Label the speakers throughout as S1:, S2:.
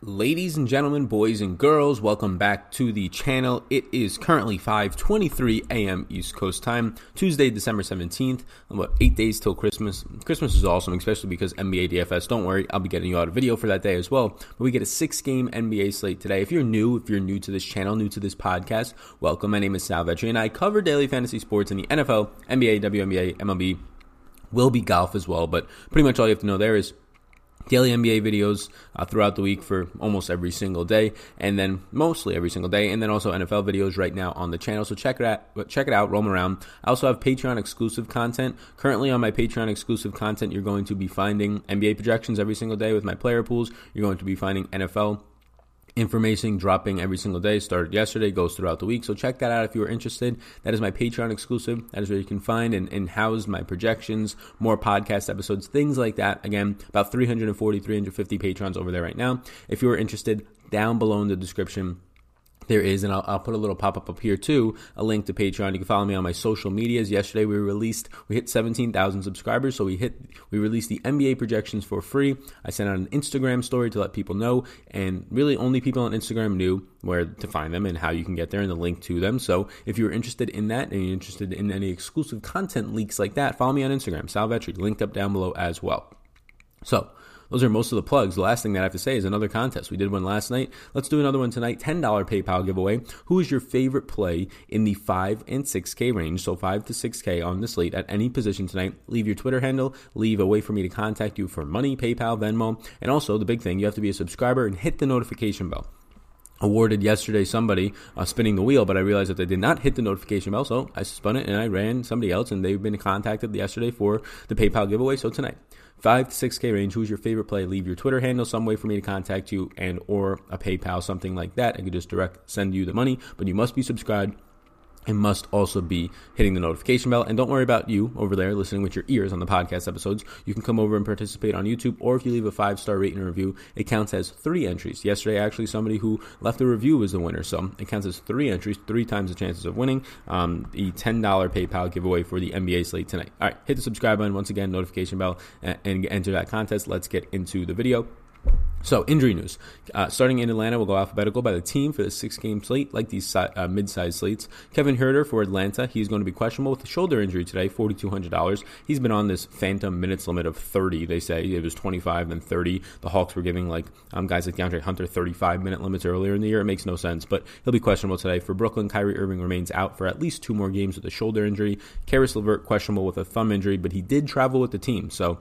S1: Ladies and gentlemen, boys and girls, welcome back to the channel. It is currently 5:23 a.m. East Coast time, Tuesday, December 17th. About eight days till Christmas. Christmas is awesome, especially because NBA DFS. Don't worry, I'll be getting you out a video for that day as well. But we get a six-game NBA slate today. If you're new, if you're new to this channel, new to this podcast, welcome. My name is Sal Vetri, and I cover daily fantasy sports in the NFL, NBA, WNBA, MLB. Will be golf as well, but pretty much all you have to know there is daily NBA videos uh, throughout the week for almost every single day, and then mostly every single day, and then also NFL videos right now on the channel. So check it out. Check it out. Roam around. I also have Patreon exclusive content. Currently on my Patreon exclusive content, you're going to be finding NBA projections every single day with my player pools. You're going to be finding NFL information dropping every single day. Started yesterday, goes throughout the week. So check that out if you are interested. That is my Patreon exclusive. That is where you can find and, and house my projections, more podcast episodes, things like that. Again, about 340, 350 patrons over there right now. If you are interested, down below in the description, there is, and I'll, I'll, put a little pop up up here too, a link to Patreon. You can follow me on my social medias. Yesterday we released, we hit 17,000 subscribers, so we hit, we released the NBA projections for free. I sent out an Instagram story to let people know, and really only people on Instagram knew where to find them and how you can get there and the link to them. So if you're interested in that and you're interested in any exclusive content leaks like that, follow me on Instagram, Sal Vetri, linked up down below as well. So those are most of the plugs. The last thing that I have to say is another contest. We did one last night. Let's do another one tonight. $10 PayPal giveaway. Who is your favorite play in the 5 and 6K range? So 5 to 6K on the slate at any position tonight. Leave your Twitter handle. Leave a way for me to contact you for money, PayPal, Venmo. And also, the big thing, you have to be a subscriber and hit the notification bell awarded yesterday somebody uh, spinning the wheel, but I realized that they did not hit the notification bell, so I spun it and I ran somebody else, and they've been contacted yesterday for the PayPal giveaway. So tonight, five to six K range. Who's your favorite play? Leave your Twitter handle, some way for me to contact you, and or a PayPal, something like that. I could just direct send you the money, but you must be subscribed and must also be hitting the notification bell. And don't worry about you over there listening with your ears on the podcast episodes. You can come over and participate on YouTube, or if you leave a five star rating review, it counts as three entries. Yesterday, actually, somebody who left a review was the winner, so it counts as three entries, three times the chances of winning. Um, the $10 PayPal giveaway for the NBA slate tonight. All right, hit the subscribe button once again, notification bell, and, and enter that contest. Let's get into the video. So, injury news. Uh, starting in Atlanta, we'll go alphabetical by the team for the six game slate, like these uh, mid sized slates. Kevin Huerter for Atlanta. He's going to be questionable with a shoulder injury today, $4,200. He's been on this phantom minutes limit of 30, they say. It was 25 and 30. The Hawks were giving like um, guys like DeAndre Hunter 35 minute limits earlier in the year. It makes no sense, but he'll be questionable today. For Brooklyn, Kyrie Irving remains out for at least two more games with a shoulder injury. Caris LeVert questionable with a thumb injury, but he did travel with the team. So,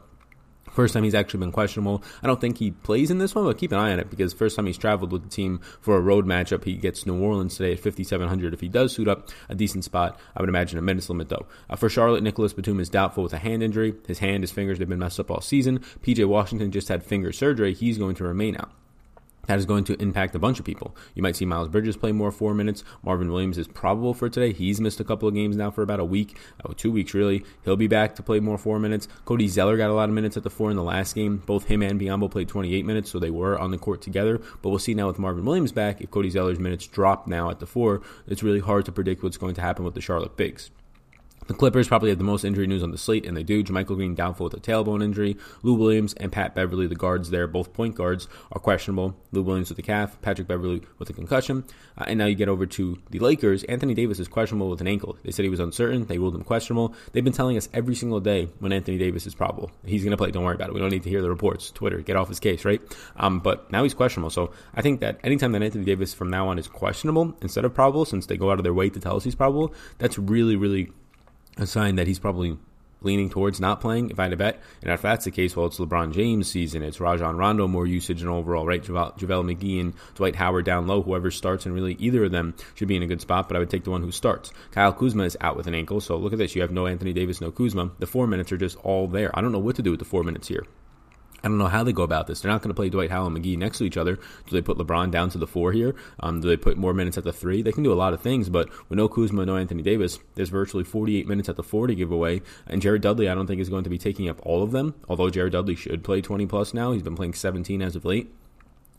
S1: First time he's actually been questionable. I don't think he plays in this one, but keep an eye on it because first time he's traveled with the team for a road matchup, he gets New Orleans today at 5,700. If he does suit up a decent spot, I would imagine a minutes limit though. Uh, for Charlotte, Nicolas Batum is doubtful with a hand injury. His hand, his fingers, they've been messed up all season. PJ Washington just had finger surgery. He's going to remain out that is going to impact a bunch of people. You might see Miles Bridges play more four minutes. Marvin Williams is probable for today. He's missed a couple of games now for about a week, oh, two weeks really. He'll be back to play more four minutes. Cody Zeller got a lot of minutes at the four in the last game. Both him and Biyombo played 28 minutes, so they were on the court together. But we'll see now with Marvin Williams back, if Cody Zeller's minutes drop now at the four, it's really hard to predict what's going to happen with the Charlotte Bigs. The Clippers probably have the most injury news on the slate, and they do. JaMychal Green doubtful with a tailbone injury. Lou Williams and Pat Beverley, the guards there, both point guards, are questionable. Lou Williams with a calf, Patrick Beverley with a concussion. Uh, and now you get over to the Lakers. Anthony Davis is questionable with an ankle. They said he was uncertain. They ruled him questionable. They've been telling us every single day when Anthony Davis is probable. He's going to play. Don't worry about it. We don't need to hear the reports. Twitter, get off his case, right? Um, but now he's questionable. So I think that anytime that Anthony Davis from now on is questionable instead of probable, since they go out of their way to tell us he's probable, that's really, really a sign that he's probably leaning towards not playing. If I had to bet, and if that's the case, well, it's LeBron James' season. It's Rajon Rondo more usage and overall, right? JaVale, McGee and Dwight Howard down low. Whoever starts, and really either of them should be in a good spot. But I would take the one who starts. Kyle Kuzma is out with an ankle, so look at this. You have no Anthony Davis, no Kuzma. The four minutes are just all there. I don't know what to do with the four minutes here. I don't know how they go about this. They're not going to play Dwight Howard and McGee next to each other. Do they put LeBron down to the four here? Um, do they put more minutes at the three? They can do a lot of things, but with no Kuzma, no Anthony Davis, there's virtually 48 minutes at the four to give away. And Jared Dudley, I don't think is going to be taking up all of them. Although Jared Dudley should play 20 plus now, he's been playing 17 as of late.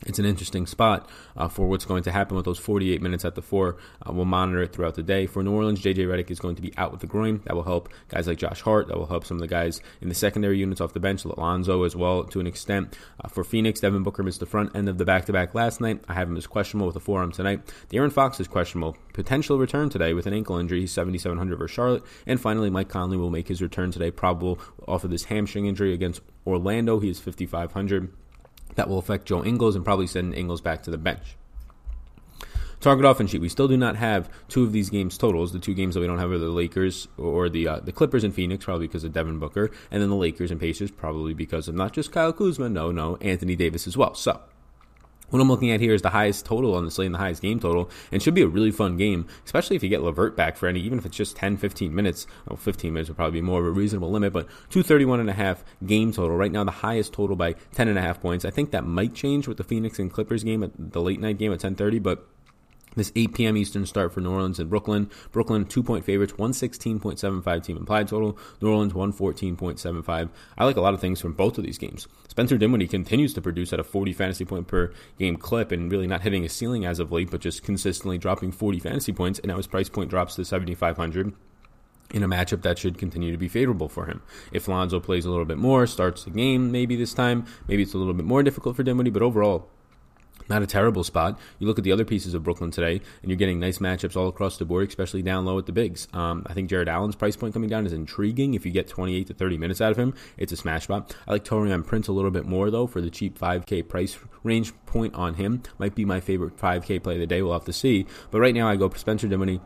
S1: It's an interesting spot uh, for what's going to happen with those 48 minutes at the four. Uh, we'll monitor it throughout the day. For New Orleans, JJ Redick is going to be out with the groin. That will help guys like Josh Hart. That will help some of the guys in the secondary units off the bench, Alonzo as well to an extent. Uh, for Phoenix, Devin Booker missed the front end of the back to back last night. I have him as questionable with a forearm tonight. De'Aaron Fox is questionable. Potential return today with an ankle injury. He's 7,700 for Charlotte. And finally, Mike Conley will make his return today, probable off of this hamstring injury against Orlando. He is 5,500. That will affect Joe Ingles and probably send Ingles back to the bench. Target offense sheet. We still do not have two of these games totals. The two games that we don't have are the Lakers or the uh, the Clippers and Phoenix, probably because of Devin Booker, and then the Lakers and Pacers, probably because of not just Kyle Kuzma, no, no, Anthony Davis as well. So what I'm looking at here is the highest total on the slate and the highest game total, and should be a really fun game, especially if you get LeVert back for any, even if it's just 10, 15 minutes. Well, 15 minutes would probably be more of a reasonable limit, but 231 and a half game total. Right now, the highest total by 10 and a half points. I think that might change with the Phoenix and Clippers game at the late night game at 10:30, but this 8 p.m. Eastern start for New Orleans and Brooklyn. Brooklyn, two point favorites, 116.75 team implied total. New Orleans, 114.75. I like a lot of things from both of these games. Spencer Dinwiddie continues to produce at a 40 fantasy point per game clip and really not hitting a ceiling as of late, but just consistently dropping 40 fantasy points. And now his price point drops to 7,500 in a matchup that should continue to be favorable for him. If Lonzo plays a little bit more, starts the game maybe this time, maybe it's a little bit more difficult for Dinwiddie, but overall, not a terrible spot. You look at the other pieces of Brooklyn today, and you're getting nice matchups all across the board, especially down low at the bigs. Um, I think Jarrett Allen's price point coming down is intriguing. If you get 28 to 30 minutes out of him, it's a smash spot. I like Taurean Prince a little bit more, though, for the cheap 5K price range point on him. Might be my favorite 5K play of the day. We'll have to see. But right now, I go Spencer Dinwiddie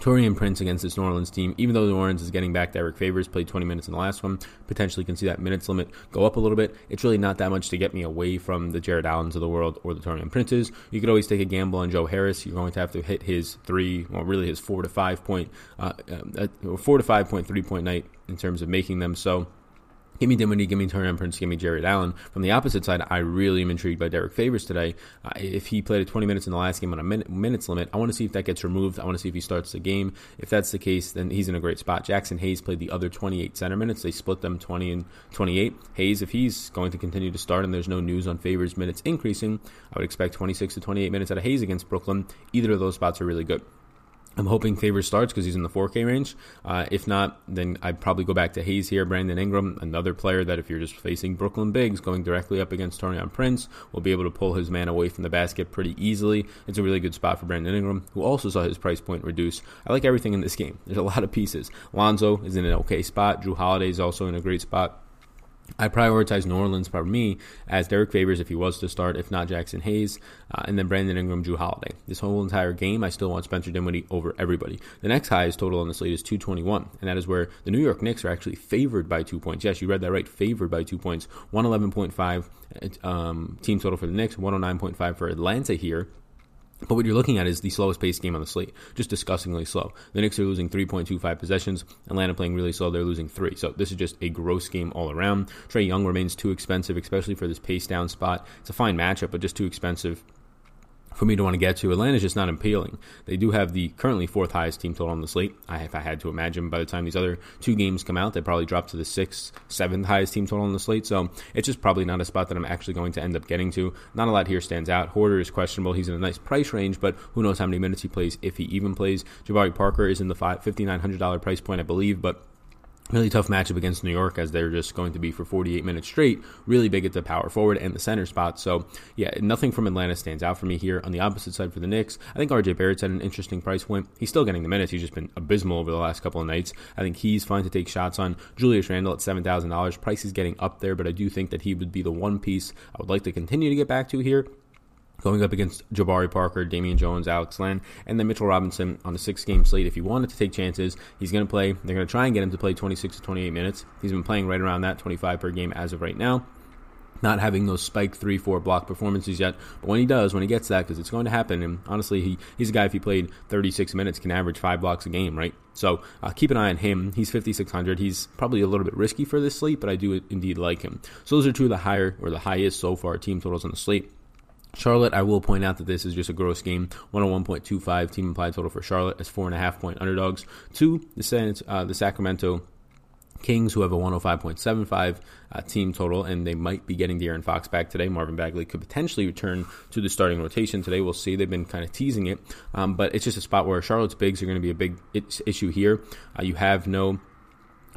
S1: Taurean Prince against this New Orleans team, even though New Orleans is getting back Derrick Favors, played 20 minutes in the last one, potentially can see that minutes limit go up a little bit. It's really not that much to get me away from the Jarrett Allens of the world or the Taurean Princes. You could always take a gamble on Joe Harris. You're going to have to hit his three, well, really his four to five point, uh, uh, four to five point three point night in terms of making them. So Give me Dinwiddie, give me Taurean Prince, give me Jarrett Allen. From the opposite side, I really am intrigued by Derrick Favors today. Uh, if he played 20 minutes in the last game on a minute, minutes limit, I want to see if that gets removed. I want to see if he starts the game. If that's the case, then he's in a great spot. Jaxson Hayes played the other 28 center minutes. They split them 20 and 28. Hayes, if he's going to continue to start and there's no news on Favors minutes increasing, I would expect 26 to 28 minutes out of Hayes against Brooklyn. Either of those spots are really good. I'm hoping Favors starts because he's in the 4K range. Uh, if not, then I'd probably go back to Hayes here. Brandon Ingram, another player that if you're just facing Brooklyn Bigs going directly up against Taurean Prince, will be able to pull his man away from the basket pretty easily. It's a really good spot for Brandon Ingram, who also saw his price point reduce. I like everything in this game. There's a lot of pieces. Lonzo is in an okay spot. Jrue Holiday is also in a great spot. I prioritize New Orleans for me as Derrick Favors if he was to start, if not Jaxson Hayes, uh, and then Brandon Ingram, Jrue Holiday. This whole entire game, I still want Spencer Dinwiddie over everybody. The next highest total on the slate is 221, and that is where the New York Knicks are actually favored by two points. Yes, you read that right, favored by two points. 111.5 um, team total for the Knicks, 109.5 for Atlanta here. But what you're looking at is the slowest paced game on the slate, just disgustingly slow. The Knicks are losing 3.25 possessions. Atlanta playing really slow. They're losing three. So this is just a gross game all around. Trae Young remains too expensive, especially for this pace down spot. It's a fine matchup, but just too expensive for me to want to get to. Atlanta's just not appealing. They do have the currently fourth highest team total on the slate. I, if I had to imagine, by the time these other two games come out, they probably drop to the sixth, seventh highest team total on the slate. So it's just probably not a spot that I'm actually going to end up getting to. Not a lot here stands out. Huerter is questionable. He's in a nice price range, but who knows how many minutes he plays if he even plays. Jabari Parker is in the $5,900 price point, I believe, but Really tough matchup against New York as they're just going to be for 48 minutes straight, really big at the power forward and the center spot. So, yeah, nothing from Atlanta stands out for me here. On the opposite side for the Knicks, I think RJ Barrett's at an interesting price point. He's still getting the minutes. He's just been abysmal over the last couple of nights. I think he's fine to take shots on. Julius Randle at $7,000. Price is getting up there, but I do think that he would be the one piece I would like to continue to get back to here going up against Jabari Parker, Damian Jones, Alex Len, and then Mitchell Robinson on a six game slate. If he wanted to take chances, he's going to play. They're going to try and get him to play 26 to 28 minutes. He's been playing right around that 25 per game as of right now. Not having those spike three, four block performances yet, but when he does, when he gets that, because it's going to happen, and honestly, he, he's a guy if he played 36 minutes can average five blocks a game, right? So uh, keep an eye on him. He's 5,600. He's probably a little bit risky for this slate, but I do indeed like him. So those are two of the higher or the highest so far team totals on the slate. Charlotte, I will point out that this is just a gross game. 101.25 team implied total for Charlotte as four and a half point underdogs to the, uh, the Sacramento Kings, who have a 105.75 uh, team total, and they might be getting De'Aaron Fox back today. Marvin Bagley could potentially return to the starting rotation today. We'll see. They've been kind of teasing it, um, but it's just a spot where Charlotte's bigs are going to be a big issue here. Uh, you have no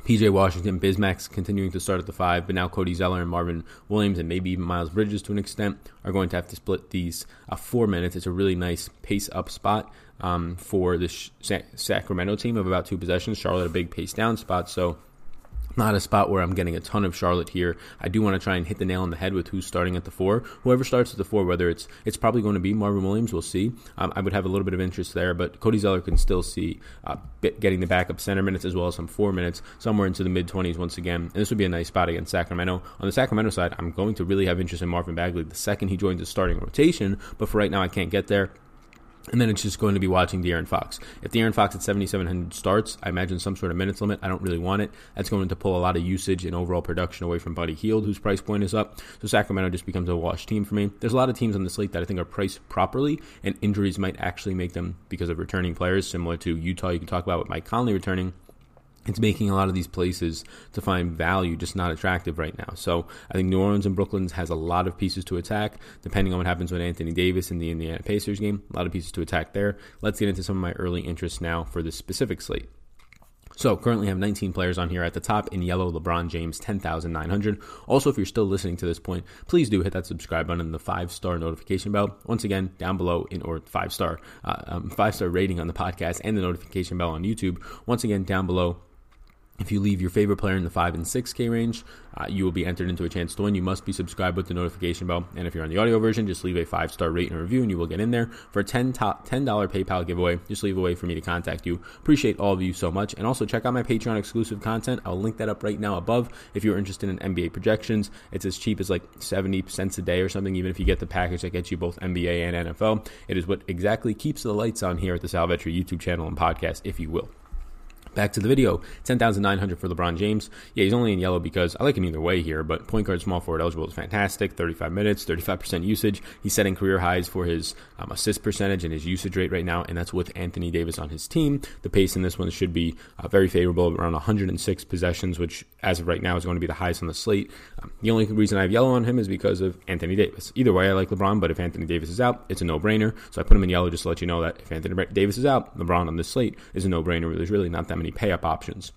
S1: PJ Washington, Bismack's continuing to start at the five, but now Cody Zeller and Marvin Williams and maybe even Miles Bridges to an extent are going to have to split these uh, four minutes. It's a really nice pace up spot um, for the Sacramento team of about two possessions. Charlotte a big pace down spot, so not a spot where I'm getting a ton of Charlotte here. I do want to try and hit the nail on the head with who's starting at the four. Whoever starts at the four, whether it's it's probably going to be Marvin Williams, we'll see. Um, I would have a little bit of interest there, but Cody Zeller can still see uh, getting the backup center minutes as well as some four minutes somewhere into the mid 20s once again. And this would be a nice spot against Sacramento. On the Sacramento side, I'm going to really have interest in Marvin Bagley the second he joins the starting rotation, but for right now, I can't get there. And then it's just going to be watching De'Aaron Fox. If De'Aaron Fox at 7,700 starts, I imagine some sort of minutes limit. I don't really want it. That's going to pull a lot of usage and overall production away from Buddy Hield, whose price point is up. So Sacramento just becomes a wash team for me. There's a lot of teams on the slate that I think are priced properly, and injuries might actually make them because of returning players, similar to Utah. You can talk about with Mike Conley returning it's making a lot of these places to find value just not attractive right now. So I think New Orleans and Brooklyn has a lot of pieces to attack, depending on what happens with Anthony Davis in the Indiana Pacers game. A lot of pieces to attack there. Let's get into some of my early interests now for this specific slate. So currently have 19 players on here at the top in yellow. LeBron James 10,900. Also, if you're still listening to this point, please do hit that subscribe button and the five star notification bell. Once again, down below in or five star uh, um, five star rating on the podcast and the notification bell on YouTube. Once again, down below if you leave your favorite player in the 5 and 6K range, uh, you will be entered into a chance to win. You must be subscribed with the notification bell. And if you're on the audio version, just leave a five star rate and review and you will get in there for a $10, $10 PayPal giveaway. Just leave a way for me to contact you. Appreciate all of you so much. And also check out my Patreon exclusive content. I'll link that up right now above if you're interested in NBA projections. It's as cheap as like 70 cents a day or something, even if you get the package that gets you both NBA and NFL. It is what exactly keeps the lights on here at the Sal Vetri YouTube channel and podcast, if you will. Back to the video, 10,900 for LeBron James. Yeah, he's only in yellow because I like him either way here, but point guard small forward eligible is fantastic. 35 minutes, 35% usage. He's setting career highs for his um, assist percentage and his usage rate right now, and that's with Anthony Davis on his team. The pace in this one should be uh, very favorable, around 106 possessions, which as of right now is going to be the highest on the slate. Um, the only reason I have yellow on him is because of Anthony Davis. Either way, I like LeBron, but if Anthony Davis is out, it's a no brainer. So I put him in yellow just to let you know that if Anthony Davis is out, LeBron on this slate is a no brainer. There's really not that many many pay up options.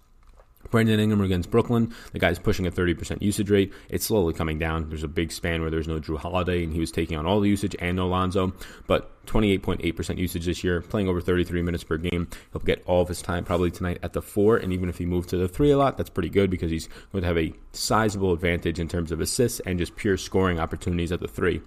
S1: Brandon Ingram against Brooklyn. The guy's pushing a 30% usage rate. It's slowly coming down. There's a big span where there's no Jrue Holiday, and he was taking on all the usage and no Lonzo. But 28.8% usage this year, playing over 33 minutes per game. He'll get all of his time probably tonight at the four. And even if he moves to the three a lot, that's pretty good because he's going to have a sizable advantage in terms of assists and just pure scoring opportunities at the three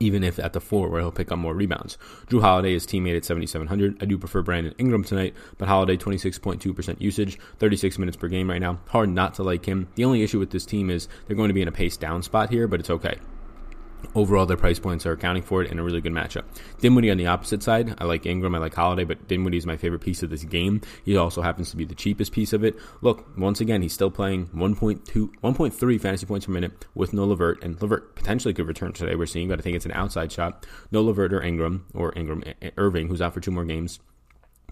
S1: even if at the four where he'll pick up more rebounds. Jrue Holiday is teammate at 7,700. I do prefer Brandon Ingram tonight, but Holiday 26.2% usage, 36 minutes per game right now. Hard not to like him. The only issue with this team is they're going to be in a pace down spot here, but it's okay overall their price points are accounting for it in a really good matchup. Dinwiddie on the opposite side, I like Ingram, I like Holiday, but Dinwiddie is my favorite piece of this game. He also happens to be the cheapest piece of it. Look, once again, he's still playing 1.2, 1.3 fantasy points per minute with no LeVert, and LeVert potentially could return today. We're seeing, but I think it's an outside shot. No LeVert or Ingram or Ingram Irving, who's out for two more games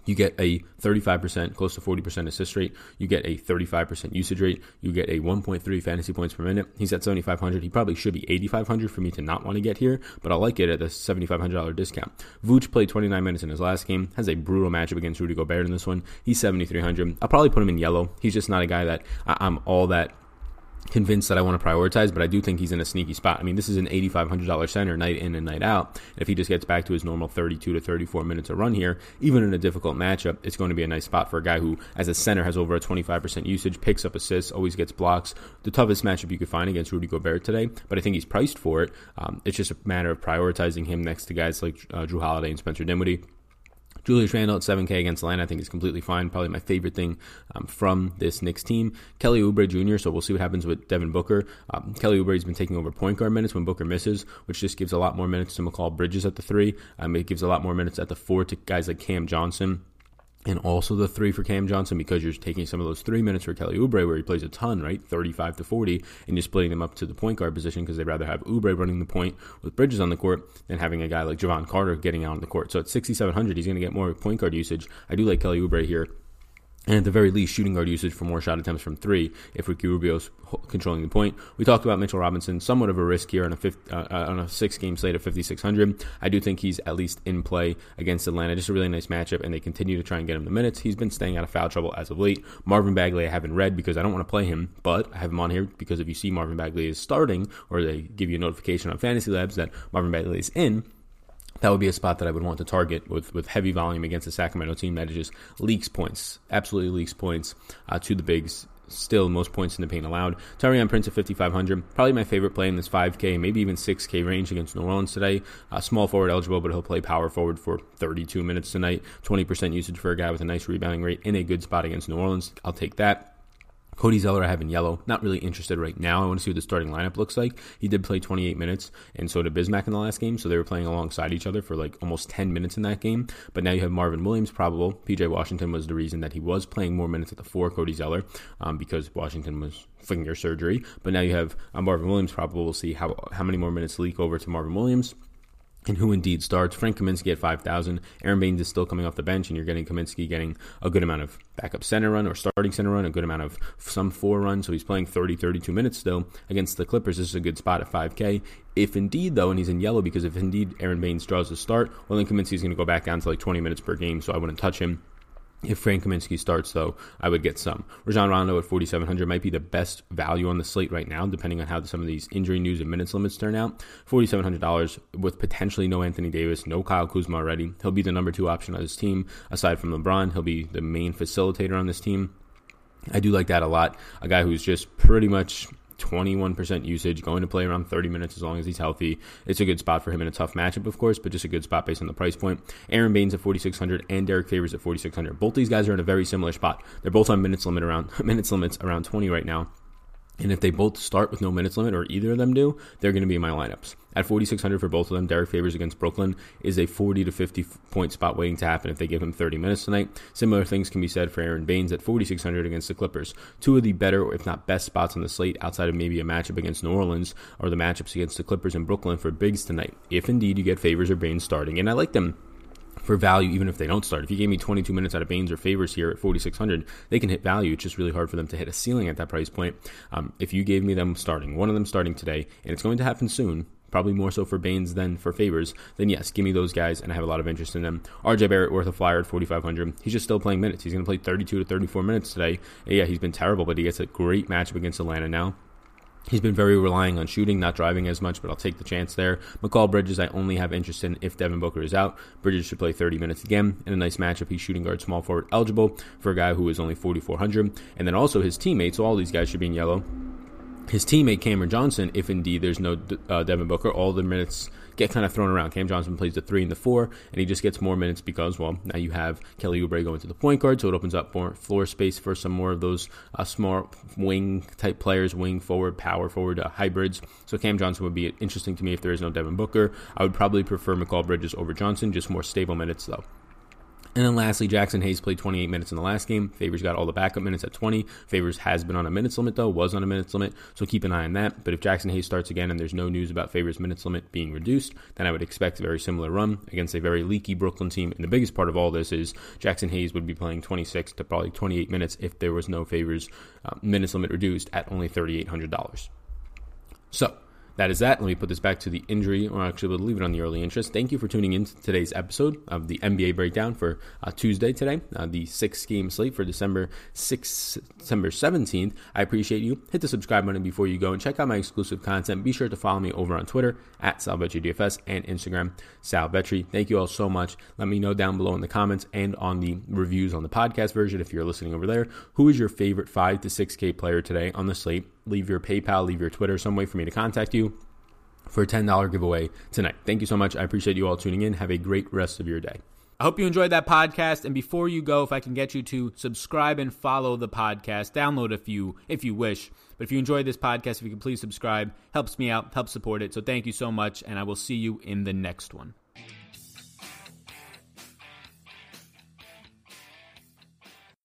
S1: you get a 35%, close to 40% assist rate. You get a 35% usage rate. You get a 1.3 fantasy points per minute. He's at 7,500. He probably should be 8,500 for me to not want to get here, but I like it at a $7,500 discount. Vooch played 29 minutes in his last game, has a brutal matchup against Rudy Gobert in this one. He's 7,300. I'll probably put him in yellow. He's just not a guy that I'm all that convinced that I want to prioritize, but I do think he's in a sneaky spot. I mean, this is an $8,500 center night in and night out. If he just gets back to his normal 32 to 34 minutes of run here, even in a difficult matchup, it's going to be a nice spot for a guy who, as a center, has over a 25% usage, picks up assists, always gets blocks. The toughest matchup you could find against Rudy Gobert today, but I think he's priced for it. Um, it's just a matter of prioritizing him next to guys like uh, Jrue Holiday and Spencer Dinwiddie. Julius Randle at 7K against Atlanta, I think is completely fine. Probably my favorite thing um, from this Knicks team. Kelly Oubre Jr., so we'll see what happens with Devin Booker. Um, Kelly Oubre has been taking over point guard minutes when Booker misses, which just gives a lot more minutes to Mikal Bridges at the three. Um, it gives a lot more minutes at the four to guys like Cam Johnson and also the three for Cam Johnson because you're taking some of those three minutes for Kelly Oubre where he plays a ton, right? 35 to 40, and you're splitting them up to the point guard position because they'd rather have Oubre running the point with Bridges on the court than having a guy like Jevon Carter getting out on the court. So at 6,700, he's going to get more point guard usage. I do like Kelly Oubre here and at the very least, shooting guard usage for more shot attempts from three if Ricky Rubio's controlling the point. We talked about Mitchell Robinson, somewhat of a risk here on a fifth, uh, uh on a six game slate of 5600. I do think he's at least in play against Atlanta. Just a really nice matchup, and they continue to try and get him the minutes. He's been staying out of foul trouble as of late. Marvin Bagley, I haven't read because I don't want to play him, but I have him on here because if you see Marvin Bagley is starting, or they give you a notification on Fantasy Labs that Marvin Bagley is in that would be a spot that I would want to target with, with heavy volume against a Sacramento team that just leaks points, absolutely leaks points uh, to the bigs. Still, most points in the paint allowed. Taurean Prince at 5,500. Probably my favorite play in this 5K, maybe even 6K range against New Orleans today. Uh, small forward eligible, but he'll play power forward for 32 minutes tonight. 20% usage for a guy with a nice rebounding rate in a good spot against New Orleans. I'll take that. Cody Zeller I have in yellow. Not really interested right now. I want to see what the starting lineup looks like. He did play 28 minutes, and so did Bismack in the last game. So they were playing alongside each other for like almost 10 minutes in that game. But now you have Marvin Williams probable. PJ Washington was the reason that he was playing more minutes at the four, Cody Zeller, um, because Washington was finger surgery. But now you have uh, Marvin Williams probable. We'll see how, how many more minutes leak over to Marvin Williams and who indeed starts. Frank Kaminsky at 5,000. Aron Baynes is still coming off the bench, and you're getting Kaminsky getting a good amount of backup center run or starting center run, a good amount of some four run. So he's playing 30, 32 minutes still against the Clippers. This is a good spot at 5K. If indeed, though, and he's in yellow because if indeed Aron Baynes draws a start, well, then Kaminsky is going to go back down to like 20 minutes per game, so I wouldn't touch him. If Frank Kaminsky starts, though, I would get some. Rajon Rondo at 4,700 might be the best value on the slate right now, depending on how some of these injury news and minutes limits turn out. $4,700 with potentially no Anthony Davis, no Kyle Kuzma already. He'll be the number two option on this team. Aside from LeBron, he'll be the main facilitator on this team. I do like that a lot. A guy who's just pretty much 21% usage, going to play around 30 minutes as long as he's healthy. It's a good spot for him in a tough matchup, of course, but just a good spot based on the price point. Aron Baynes at 4,600 and Derrick Favors at 4,600. Both these guys are in a very similar spot. They're both on minutes limit around minutes limits around 20 right now. And if they both start with no minutes limit, or either of them do, they're going to be in my lineups. At 4,600 for both of them, Derrick Favors against Brooklyn is a 40 to 50 point spot waiting to happen if they give him 30 minutes tonight. Similar things can be said for Aron Baynes at 4,600 against the Clippers. Two of the better, if not best spots on the slate outside of maybe a matchup against New Orleans are the matchups against the Clippers and Brooklyn for bigs tonight. If indeed you get Favors or Baynes starting, and I like them for value, even if they don't start. If you gave me 22 minutes out of Baynes or Favors here at 4,600, they can hit value. It's just really hard for them to hit a ceiling at that price point. Um, if you gave me them starting, one of them starting today, and it's going to happen soon, probably more so for Baynes than for Favors, then yes, give me those guys, and I have a lot of interest in them. RJ Barrett worth a flyer at 4,500. He's just still playing minutes. He's going to play 32 to 34 minutes today. Yeah, he's been terrible, but he gets a great matchup against Atlanta now. He's been very relying on shooting, not driving as much, but I'll take the chance there. Mikal Bridges, I only have interest in if Devin Booker is out. Bridges should play 30 minutes again in a nice matchup. He's shooting guard, small forward eligible for a guy who is only 4,400. And then also his teammates, so all these guys should be in yellow. His teammate Cameron Johnson, if indeed there's no uh, Devin Booker, all the minutes get kind of thrown around. Cam Johnson plays the three and the four, and he just gets more minutes because, well, now you have Kelly Oubre going to the point guard, so it opens up more floor space for some more of those uh, small wing type players, wing forward, power forward uh, hybrids. So Cam Johnson would be interesting to me if there is no Devin Booker. I would probably prefer Mikal Bridges over Johnson, just more stable minutes though. And then lastly, Jaxson Hayes played 28 minutes in the last game. Favors got all the backup minutes at 20. Favors has been on a minutes limit, though, was on a minutes limit, so keep an eye on that. But if Jaxson Hayes starts again and there's no news about Favors' minutes limit being reduced, then I would expect a very similar run against a very leaky Brooklyn team. And the biggest part of all this is Jaxson Hayes would be playing 26 to probably 28 minutes if there was no Favors' uh, minutes limit reduced at only $3,800. So, that is that. Let me put this back to the injury, or actually, we'll leave it on the early interest. Thank you for tuning in to today's episode of the NBA breakdown for uh, Tuesday today, uh, the six game slate for December 6th, December 17th. I appreciate you. Hit the subscribe button before you go and check out my exclusive content. Be sure to follow me over on Twitter at SalVetriDFS and Instagram SalVetri. Thank you all so much. Let me know down below in the comments and on the reviews on the podcast version if you're listening over there. Who is your favorite 5 to 6K player today on the slate? Leave your PayPal, leave your Twitter, some way for me to contact you for a $10 giveaway tonight. Thank you so much. I appreciate you all tuning in. Have a great rest of your day. I hope you enjoyed that podcast. And before you go, if I can get you to subscribe and follow the podcast, download if you if you wish. But if you enjoyed this podcast, if you could please subscribe, helps me out, helps support it. So thank you so much, and I will see you in the next one.